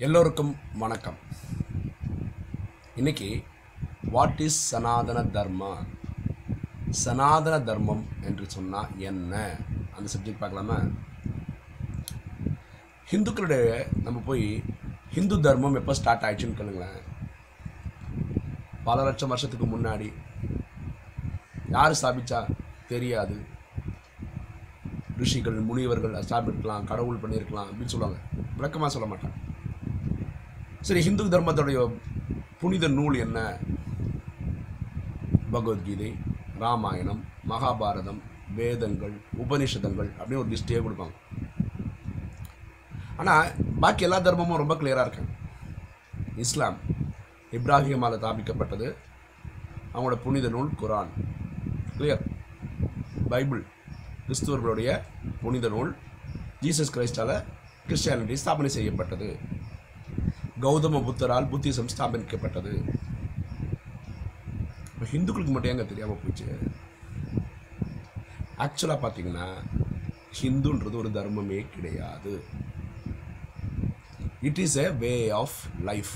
எல்லோருக்கும் வணக்கம். இன்னைக்கு வாட் இஸ் சனாதன தர்மா? சனாதன தர்மம் என்று சொன்னால் என்ன? அந்த சப்ஜெக்ட் பார்க்கலாமா? ஹிந்துக்களுடைய நம்ம போய் ஹிந்து தர்மம் எப்போ ஸ்டார்ட் ஆயிடுச்சுன்னு கேளுங்களேன். பல லட்சம் வருஷத்துக்கு முன்னாடி. யார் ஸ்தாபிச்சா? தெரியாது. ரிஷிகள் முனிவர்கள் ஸ்தாபிக்கலாம் கடவுள் பண்ணியிருக்கலாம் அப்படின்னு சொல்லுவாங்க. விளக்கமாக சொல்ல மாட்டாங்க சரி ஹிந்து தர்மத்துடைய புனித நூல் என்ன? பகவத்கீதை ராமாயணம் மகாபாரதம் வேதங்கள் உபனிஷதங்கள் அப்படின்னு ஒரு லிஸ்ட்டே கொடுப்பாங்க. ஆனால் பாக்கி எல்லா தர்மமும் ரொம்ப கிளியராக இருக்காங்க இஸ்லாம் இப்ராஹிமால் ஸ்தாபிக்கப்பட்டது. அவங்களோட புனித நூல் குரான். Clear Bible. கிறிஸ்துவர்களுடைய புனித நூல். ஜீசஸ் கிரைஸ்டால் கிறிஸ்டியானிட்டி ஸ்தாபனை செய்யப்பட்டது. கௌதம புத்தரால் புத்திசம் ஸ்தாபிக்கப்பட்டது இப்போ ஹிந்துக்களுக்கு மட்டும் எங்கே தெரியாமல் போச்சு? ஆக்சுவலாக பார்த்தீங்கன்னா ஹிந்துன்றது ஒரு தர்மமே கிடையாது. It is a way of life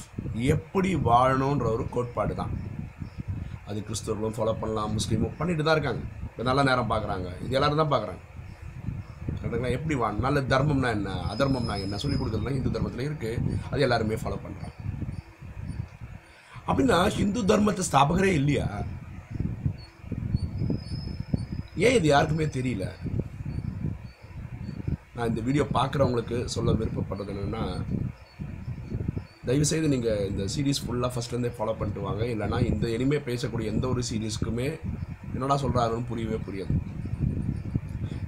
எப்படி வாழணுன்ற ஒரு கோட்பாடு தான். அது கிறிஸ்தவர்களும் ஃபாலோ பண்ணலாம் முஸ்லீமும் பண்ணிட்டு தான் இருக்காங்க. இப்போ நல்ல நேரம் பார்க்குறாங்க இது எல்லோரும் தான் பார்க்குறாங்க கரெக்டுங்களா எப்படி வா நல்ல தர்மம்னா என்ன? அதர்மம்னா என்ன? சொல்லி கொடுக்குறதுலாம் இந்து தர்மத்தில் இருக்குது அது எல்லாருமே ஃபாலோ பண்ணுறாங்க அப்படின்னா ஹிந்து தர்மத்தை ஸ்தாபகரே இல்லையா? ஏன் இது யாருக்குமே தெரியல? நான் இந்த வீடியோ பார்க்குறவங்களுக்கு சொல்ல விருப்பப்படுறது என்னென்னா தயவுசெய்து நீங்கள் இந்த சீரீஸ் ஃபுல்லாக ஃபஸ்ட்லேருந்தே ஃபாலோ பண்ணிட்டு வாங்க. இல்லைனா இந்த இனிமேல் பேசக்கூடிய எந்த ஒரு சீரீஸ்க்குமே என்னடா சொல்கிறாருன்னு புரியவே புரியாது.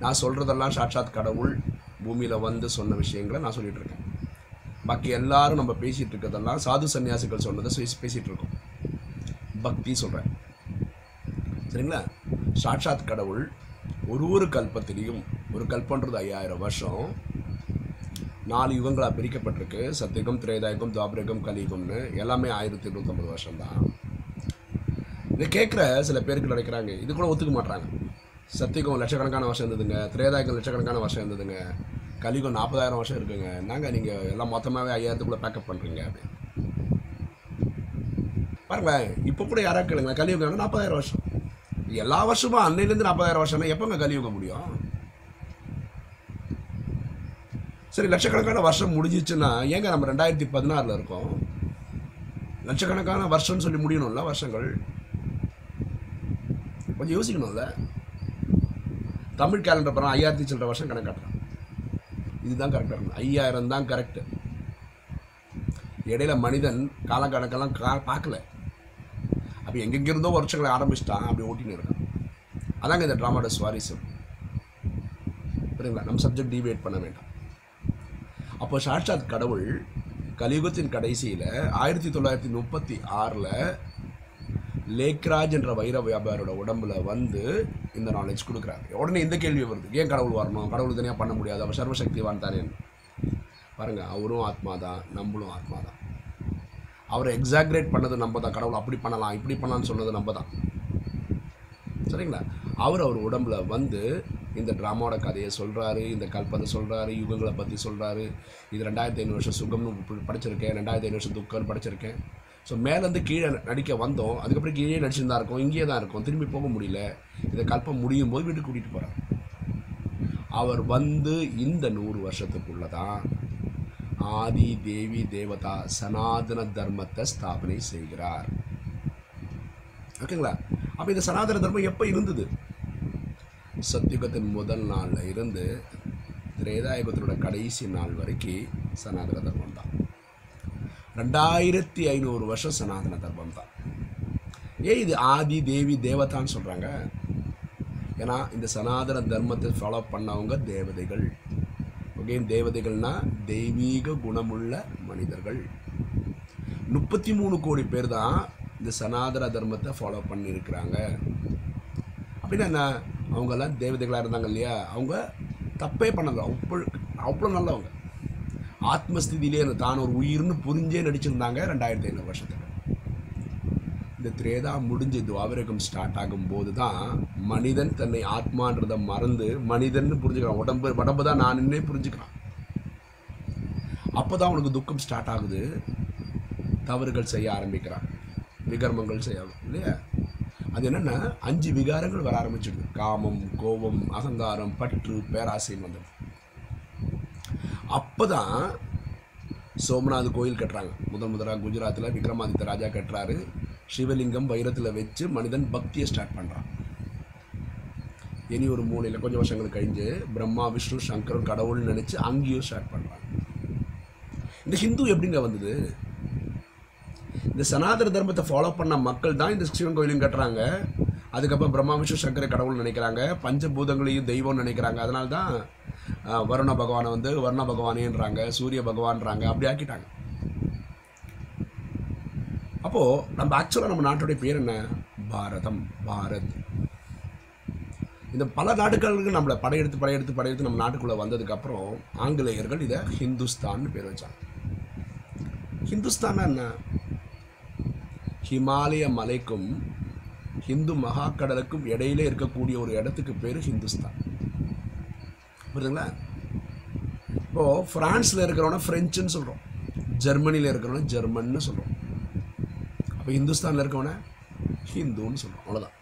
நான் சொல்கிறதெல்லாம் சாட்சாத் கடவுள் பூமியில் வந்து சொன்ன விஷயங்களை நான் சொல்லிகிட்டு இருக்கேன் பாக்கி எல்லாரும் நம்ம பேசிகிட்டு இருக்கிறதெல்லாம் சாது சன்னியாசிகள் சொன்னதை பேசி- பேசிகிட்டு இருக்கோம் பக்தி சொல்கிறேன் சரிங்களா? சாட்சாத் கடவுள் ஒரு ஒரு கல்பத்திலையும் ஒரு கல்பன்றது ஐயாயிரம் வருஷம் நாலு யுகங்களாக பிரிக்கப்பட்டிருக்கு. சத்தியுகம் திரேதாயுகம் துவாபரகம் கலியுகம்னு. எல்லாமே ஆயிரத்தி இருநூத்தம்பது வருஷம்தான். இதை கேட்குற சில பேருக்கு நினைக்கிறாங்க இது கூட ஒத்துக்க மாட்றாங்க. சத்தியகம் லட்சக்கணக்கான வருஷம் இருந்ததுங்க. திரேதாயகம் லட்சக்கணக்கான வருஷம் இருந்ததுங்க. கலிகம் நாற்பதாயிரம் வருஷம் இருக்குங்க. நாங்கள் நீங்கள் எல்லாம் மொத்தமாகவே ஐயாயிரத்துக்குள்ளே பேக்கப் பண்ணுறீங்க அப்படின்னு பாருங்களேன் இப்போ கூட யாராவது கேளுங்க கலியுகம் நாற்பதாயிரம் வருஷம். எல்லா வருஷமும் அன்னையிலேருந்து நாற்பதாயிரம் வருஷம்னா எப்போங்க கலியுகம் முடியும்? சரி லட்சக்கணக்கான வருஷம் முடிஞ்சிச்சுன்னா ஏங்க நம்ம ரெண்டாயிரத்தி பதினாறில் இருக்கோம்? லட்சக்கணக்கான வருஷம்னு சொல்லி முடியணும்ல வருஷங்கள்? கொஞ்சம் யோசிக்கணும்ல. தமிழ் கேலண்டர் படம் ஐயாயிரத்தி சில்லற வருஷம் கணக்காட்டுறான் இதுதான் கரெக்டாக இருக்கும். ஐயாயிரம் தான் கரெக்டு இடையில மனிதன் காலக்கணக்கெல்லாம் கா பார்க்கல. அப்போ எங்கெங்கிருந்தோ வருஷங்களை ஆரம்பிச்சிட்டான் அப்படி ஓட்டின்னு இருக்கான். அதாங்க இந்த ட்ராமாவோட சுவாரஸ்யம். புரியுங்களா நம்ம சப்ஜெக்ட் டிவேட் பண்ண வேண்டாம். அப்போ சாட்சாத் கடவுள் கலியுகத்தின் கடைசியில் ஆயிரத்தி தொள்ளாயிரத்தி முப்பத்தி ஆறில் லேக்ராஜ் என்ற வைர வியாபாரோட உடம்புல வந்து இந்த நாலேஜ் கொடுக்குறாரு உடனே இந்த கேள்வி வருது. ஏன் கடவுள் வரணும்? கடவுள் தனியாக பண்ண முடியாது. அவர் சர்வசக்திவான் தானே பாருங்க அவரும் ஆத்மா தான் நம்மளும் ஆத்மா தான் அவரை எக்ஸாக்ரேட் பண்ணது நம்ம தான் கடவுள் அப்படி பண்ணலாம் இப்படி பண்ணலாம்னு சொன்னது நம்ம தான் சரிங்களா? அவர் அவர் உடம்புல வந்து இந்த ட்ராமாவோட கதையை சொல்கிறாரு இந்த கல்பத்தை சொல்கிறாரு யுகங்களை பற்றி சொல்கிறாரு இது ரெண்டாயிரத்தி ஐநூறு வருஷம் சுகம்னு படிச்சிருக்கேன் ரெண்டாயிரத்தி ஐநூறு வருஷம் துக்கம்னு படிச்சிருக்கேன். ஸோ மேலேருந்து கீழே நடிக்க வந்தோம். அதுக்கப்புறம் கீழே நடிச்சிருந்தா இருக்கோம். இங்கேயே தான் இருக்கும். திரும்பி போக முடியல. இந்த கல்பம் முடியும் போது வீட்டுக்கு கூட்டிகிட்டு போகிறார் அவர் வந்து இந்த நூறு வருஷத்துக்குள்ள தான் ஆதி தேவி தேவதா சனாதன தர்மத்தை ஸ்தாபனை செய்கிறார். ஓகேங்களா? அப்போ இந்த சனாதன தர்மம் எப்போ இருந்தது? சத்தியுகத்தின் முதல் நாளில் இருந்து திரேதாயுகத்தினோட கடைசி நாள் வரைக்கும் சனாதன தர்மம். ரெண்டாயிரத்தி ஐநூறு வருஷம் சனாதன தர்மம் தான். ஏன் இது ஆதி தேவி தேவதான்னு சொல்கிறாங்க ஏன்னா இந்த சனாதன தர்மத்தை ஃபாலோ பண்ணவங்க தேவதைகள். ஓகே தேவதைகள்னா தெய்வீக குணமுள்ள மனிதர்கள். முப்பத்தி மூணு கோடி பேர் தான் இந்த சனாதன தர்மத்தை ஃபாலோ பண்ணியிருக்கிறாங்க. அப்படின்னா என்ன? அவங்கெல்லாம் தேவதைகளாக இருந்தாங்க இல்லையா? அவங்க தப்பே பண்ணல. அவ்வளோ அவ்வளோ நல்லவங்க. ஆத்மஸ்திதியிலே அந்த தான் ஒரு உயிர்னு புரிஞ்சே நடிச்சிருந்தாங்க ரெண்டாயிரத்தி ஐநூறு வருஷத்தில். இந்த திரேதா முடிஞ்சு துவாபரகம் ஸ்டார்ட் ஆகும்போது தான் மனிதன் தன்னை ஆத்மான்றதை மறந்து மனிதன் புரிஞ்சுக்கிறான். உடம்பு உடம்பு தான் நான் புரிஞ்சுக்கிறான். அப்போ தான் அவனுக்கு துக்கம் ஸ்டார்ட் ஆகுது. தவறுகள் செய்ய ஆரம்பிக்கிறான். விகர்மங்கள் செய்ய இல்லையா? அது என்னென்னா அஞ்சு விகாரங்கள் வர ஆரம்பிச்சிடுது. காமம் கோபம் அகங்காரம் பற்று பேராசைன்னு வந்துடும் அப்போ தான் சோமநாத் கோயில் கட்டுறாங்க. முதன் முதலாக குஜராத்தில் விக்ரமாதித்த ராஜா கட்டுறாரு. சிவலிங்கம் வைரத்தில் வச்சு மனிதன் பக்தியை ஸ்டார்ட் பண்ணுறான் இனி ஒரு மூலையில் கொஞ்சம் வருஷங்கள் கழிஞ்சு பிரம்மா விஷ்ணு சங்கர் கடவுள்னு நினச்சி அங்கேயும் ஸ்டார்ட் பண்ணுறாங்க இந்த ஹிந்து எப்படிங்க வந்தது? இந்த சனாதன தர்மத்தை ஃபாலோ பண்ண மக்கள் தான் இந்த சிவன் கோயிலையும் கட்டுறாங்க. அதுக்கப்புறம் பிரம்மா விஷ்ணு சங்கரை கடவுள் நினைக்கிறாங்க. பஞ்சபூதங்களையும் தெய்வம்னு நினைக்கிறாங்க. அதனால தான் வருண பகவானை வந்து வர்ண பகவானேன்றாங்க சூரிய பகவான்றாங்க அப்படி ஆக்கிட்டாங்க. அப்போது நம்ம ஆக்சுவலாக நம்ம நாட்டுடைய பேர் என்ன? பாரதம் பாரத். இந்த பல நாடுகளுக்கு நம்மளை படையெடுத்து படையெடுத்து படையெடுத்து நம்ம நாட்டுக்குள்ளே வந்ததுக்கப்புறம் ஆங்கிலேயர்கள் இதை ஹிந்துஸ்தான்னு பேர் வச்சாங்க. ஹிந்துஸ்தான் என்ன? ஹிமாலய மலைக்கும் ஹிந்து மகாக்கடலுக்கும் இடையில இருக்கக்கூடிய ஒரு இடத்துக்கு பேர் ஹிந்துஸ்தான். புரியுதுங்களா? இப்போது ஃப்ரான்ஸில் இருக்கிறவன ஃப்ரெஞ்சுன்னு சொல்கிறோம் ஜெர்மனியில் இருக்கிறவன ஜெர்மன்னு சொல்கிறோம் அப்போ ஹிந்துஸ்தானில் இருக்கவன ஹிந்துன்னு சொல்கிறோம் அவ்வளோதான்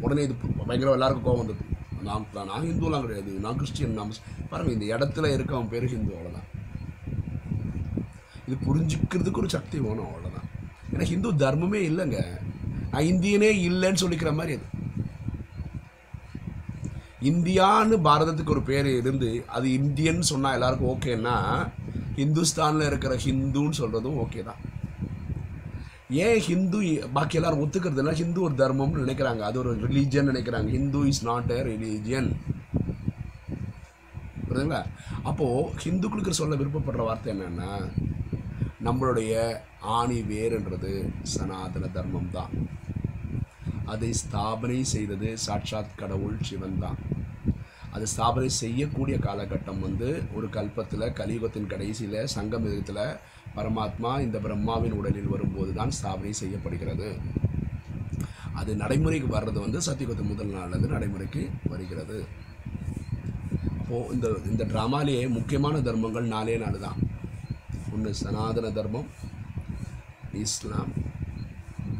உடனே இது பயங்கரம் எல்லாருக்கும் கோவம் வந்தது. நான் நான் ஹிந்துலாம் கிடையாது. நான் கிறிஸ்டியன் நான் பாருங்கள் இந்த இடத்துல இருக்கவன் பேர் ஹிந்து அவ்வளோதான் இது புரிஞ்சுக்கிறதுக்கு ஒரு சக்தி வேணும் அவ்வளோதான் ஏன்னா ஹிந்து தர்மமே இல்லைங்க. நான் இந்தியனே இல்லைன்னு சொல்லிக்கிற மாதிரி அது. இந்தியான்னு பாரதத்துக்கு ஒரு பேர் இருந்து அது இந்தியன்னு சொன்னால் எல்லாருக்கும் ஓகேன்னா ஹிந்துஸ்தானில் இருக்கிற ஹிந்துன்னு சொல்கிறதும் ஓகே தான். ஏன் ஹிந்து பாக்கி எல்லாரும் ஒத்துக்கிறதுனா ஹிந்து ஒரு தர்மம்னு நினைக்கிறாங்க. அது ஒரு ரிலீஜியன் நினைக்கிறாங்க. Hindu is not a religion புரியுதுங்களா? அப்போது ஹிந்துக்களுக்கு சொல்ல விருப்பப்படுற வார்த்தை என்னென்னா நம்மளுடைய ஆணி வேறுன்றது சனாதன தர்மம் தான். அதை ஸ்தாபனை செய்தது சாட்சாத் கடவுள் சிவன் தான் அது ஸ்தாபனை செய்யக்கூடிய காலகட்டம் வந்து ஒரு கல்பத்தில் கலியுகத்தின் கடைசியில் சங்கம் விதத்தில் பரமாத்மா இந்த பிரம்மாவின் உடலில் வரும்போது தான் ஸ்தாபனை செய்யப்படுகிறது. அது நடைமுறைக்கு வர்றது வந்து சத்தியுகத்து முதல் நாள்லேருந்து நடைமுறைக்கு வருகிறது. அப்போது இந்த இந்த ட்ராமாலேயே முக்கியமான தர்மங்கள் நாலே நாள் தான். ஒன்று சனாதன தர்மம் இஸ்லாம்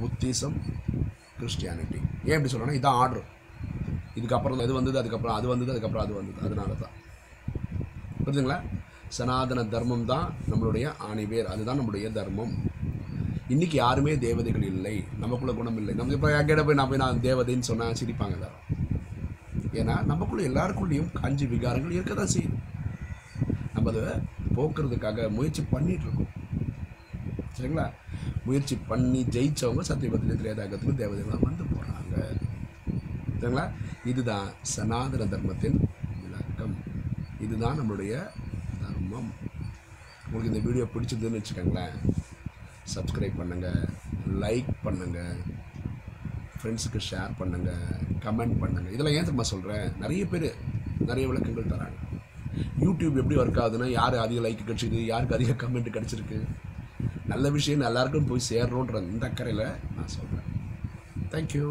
புத்திசம் கிறிஸ்டியானிட்டி ஏன் இப்படி சொல்லணும்னா இதான் ஆர்டர் இதுக்கப்புறம் இது வந்தது அதுக்கப்புறம் அது வந்தது அதுக்கப்புறம் அது வந்தது. அதனால தான் புரியுதுங்களா சனாதன தர்மம் தான் நம்மளுடைய ஆணிவேர். அதுதான் நம்மளுடைய தர்மம். இன்றைக்கி யாருமே தேவதைகள் இல்லை. நமக்குள்ளே குணம் இல்லை. நம்ம இப்போ எங்கிட்ட போய் நான் போய் நான் தேவதைன்னு சொன்னால் சிரிப்பாங்க எல்லாரும். ஏன்னா நமக்குள்ளே எல்லாருக்குள்ளேயும் அஞ்சு விகாரங்கள் இருக்க தான் செய்யுது. நம்ம அதை போக்குறதுக்காக முயற்சி பண்ணிட்டு இருக்கோம். சரிங்களா? முயற்சி பண்ணி ஜெயிச்சவங்க சத்தியபத்திர திரேதாகத்துக்கு தேவதைகளாக வந்து போகிறாங்க சரிங்களா? இதுதான் சனாதன தர்மத்தின் விளக்கம். இதுதான் நம்மளுடைய தர்மம். உங்களுக்கு இந்த வீடியோ பிடிச்சிருந்துன்னு வச்சுக்கோங்களேன். சப்ஸ்கிரைப் பண்ணுங்கள் லைக் பண்ணுங்கள் ஃப்ரெண்ட்ஸுக்கு ஷேர் பண்ணுங்கள் கமெண்ட் பண்ணுங்கள் இதெல்லாம் ஏன் திரும்ப சொல்கிறேன் நிறைய பேர் நிறைய விளக்கங்கள் தராங்க. யூடியூப் எப்படி ஒர்க் ஆகுதுன்னா யார் அதிக லைக் கிடச்சிது யாருக்கு அதிக கமெண்ட் கிடச்சிருக்கு? நல்ல விஷயம் எல்லாருக்கும் போய் சேரணுன்ற இந்த அக்கறையில் நான் சொல்கிறேன் தேங்க்யூ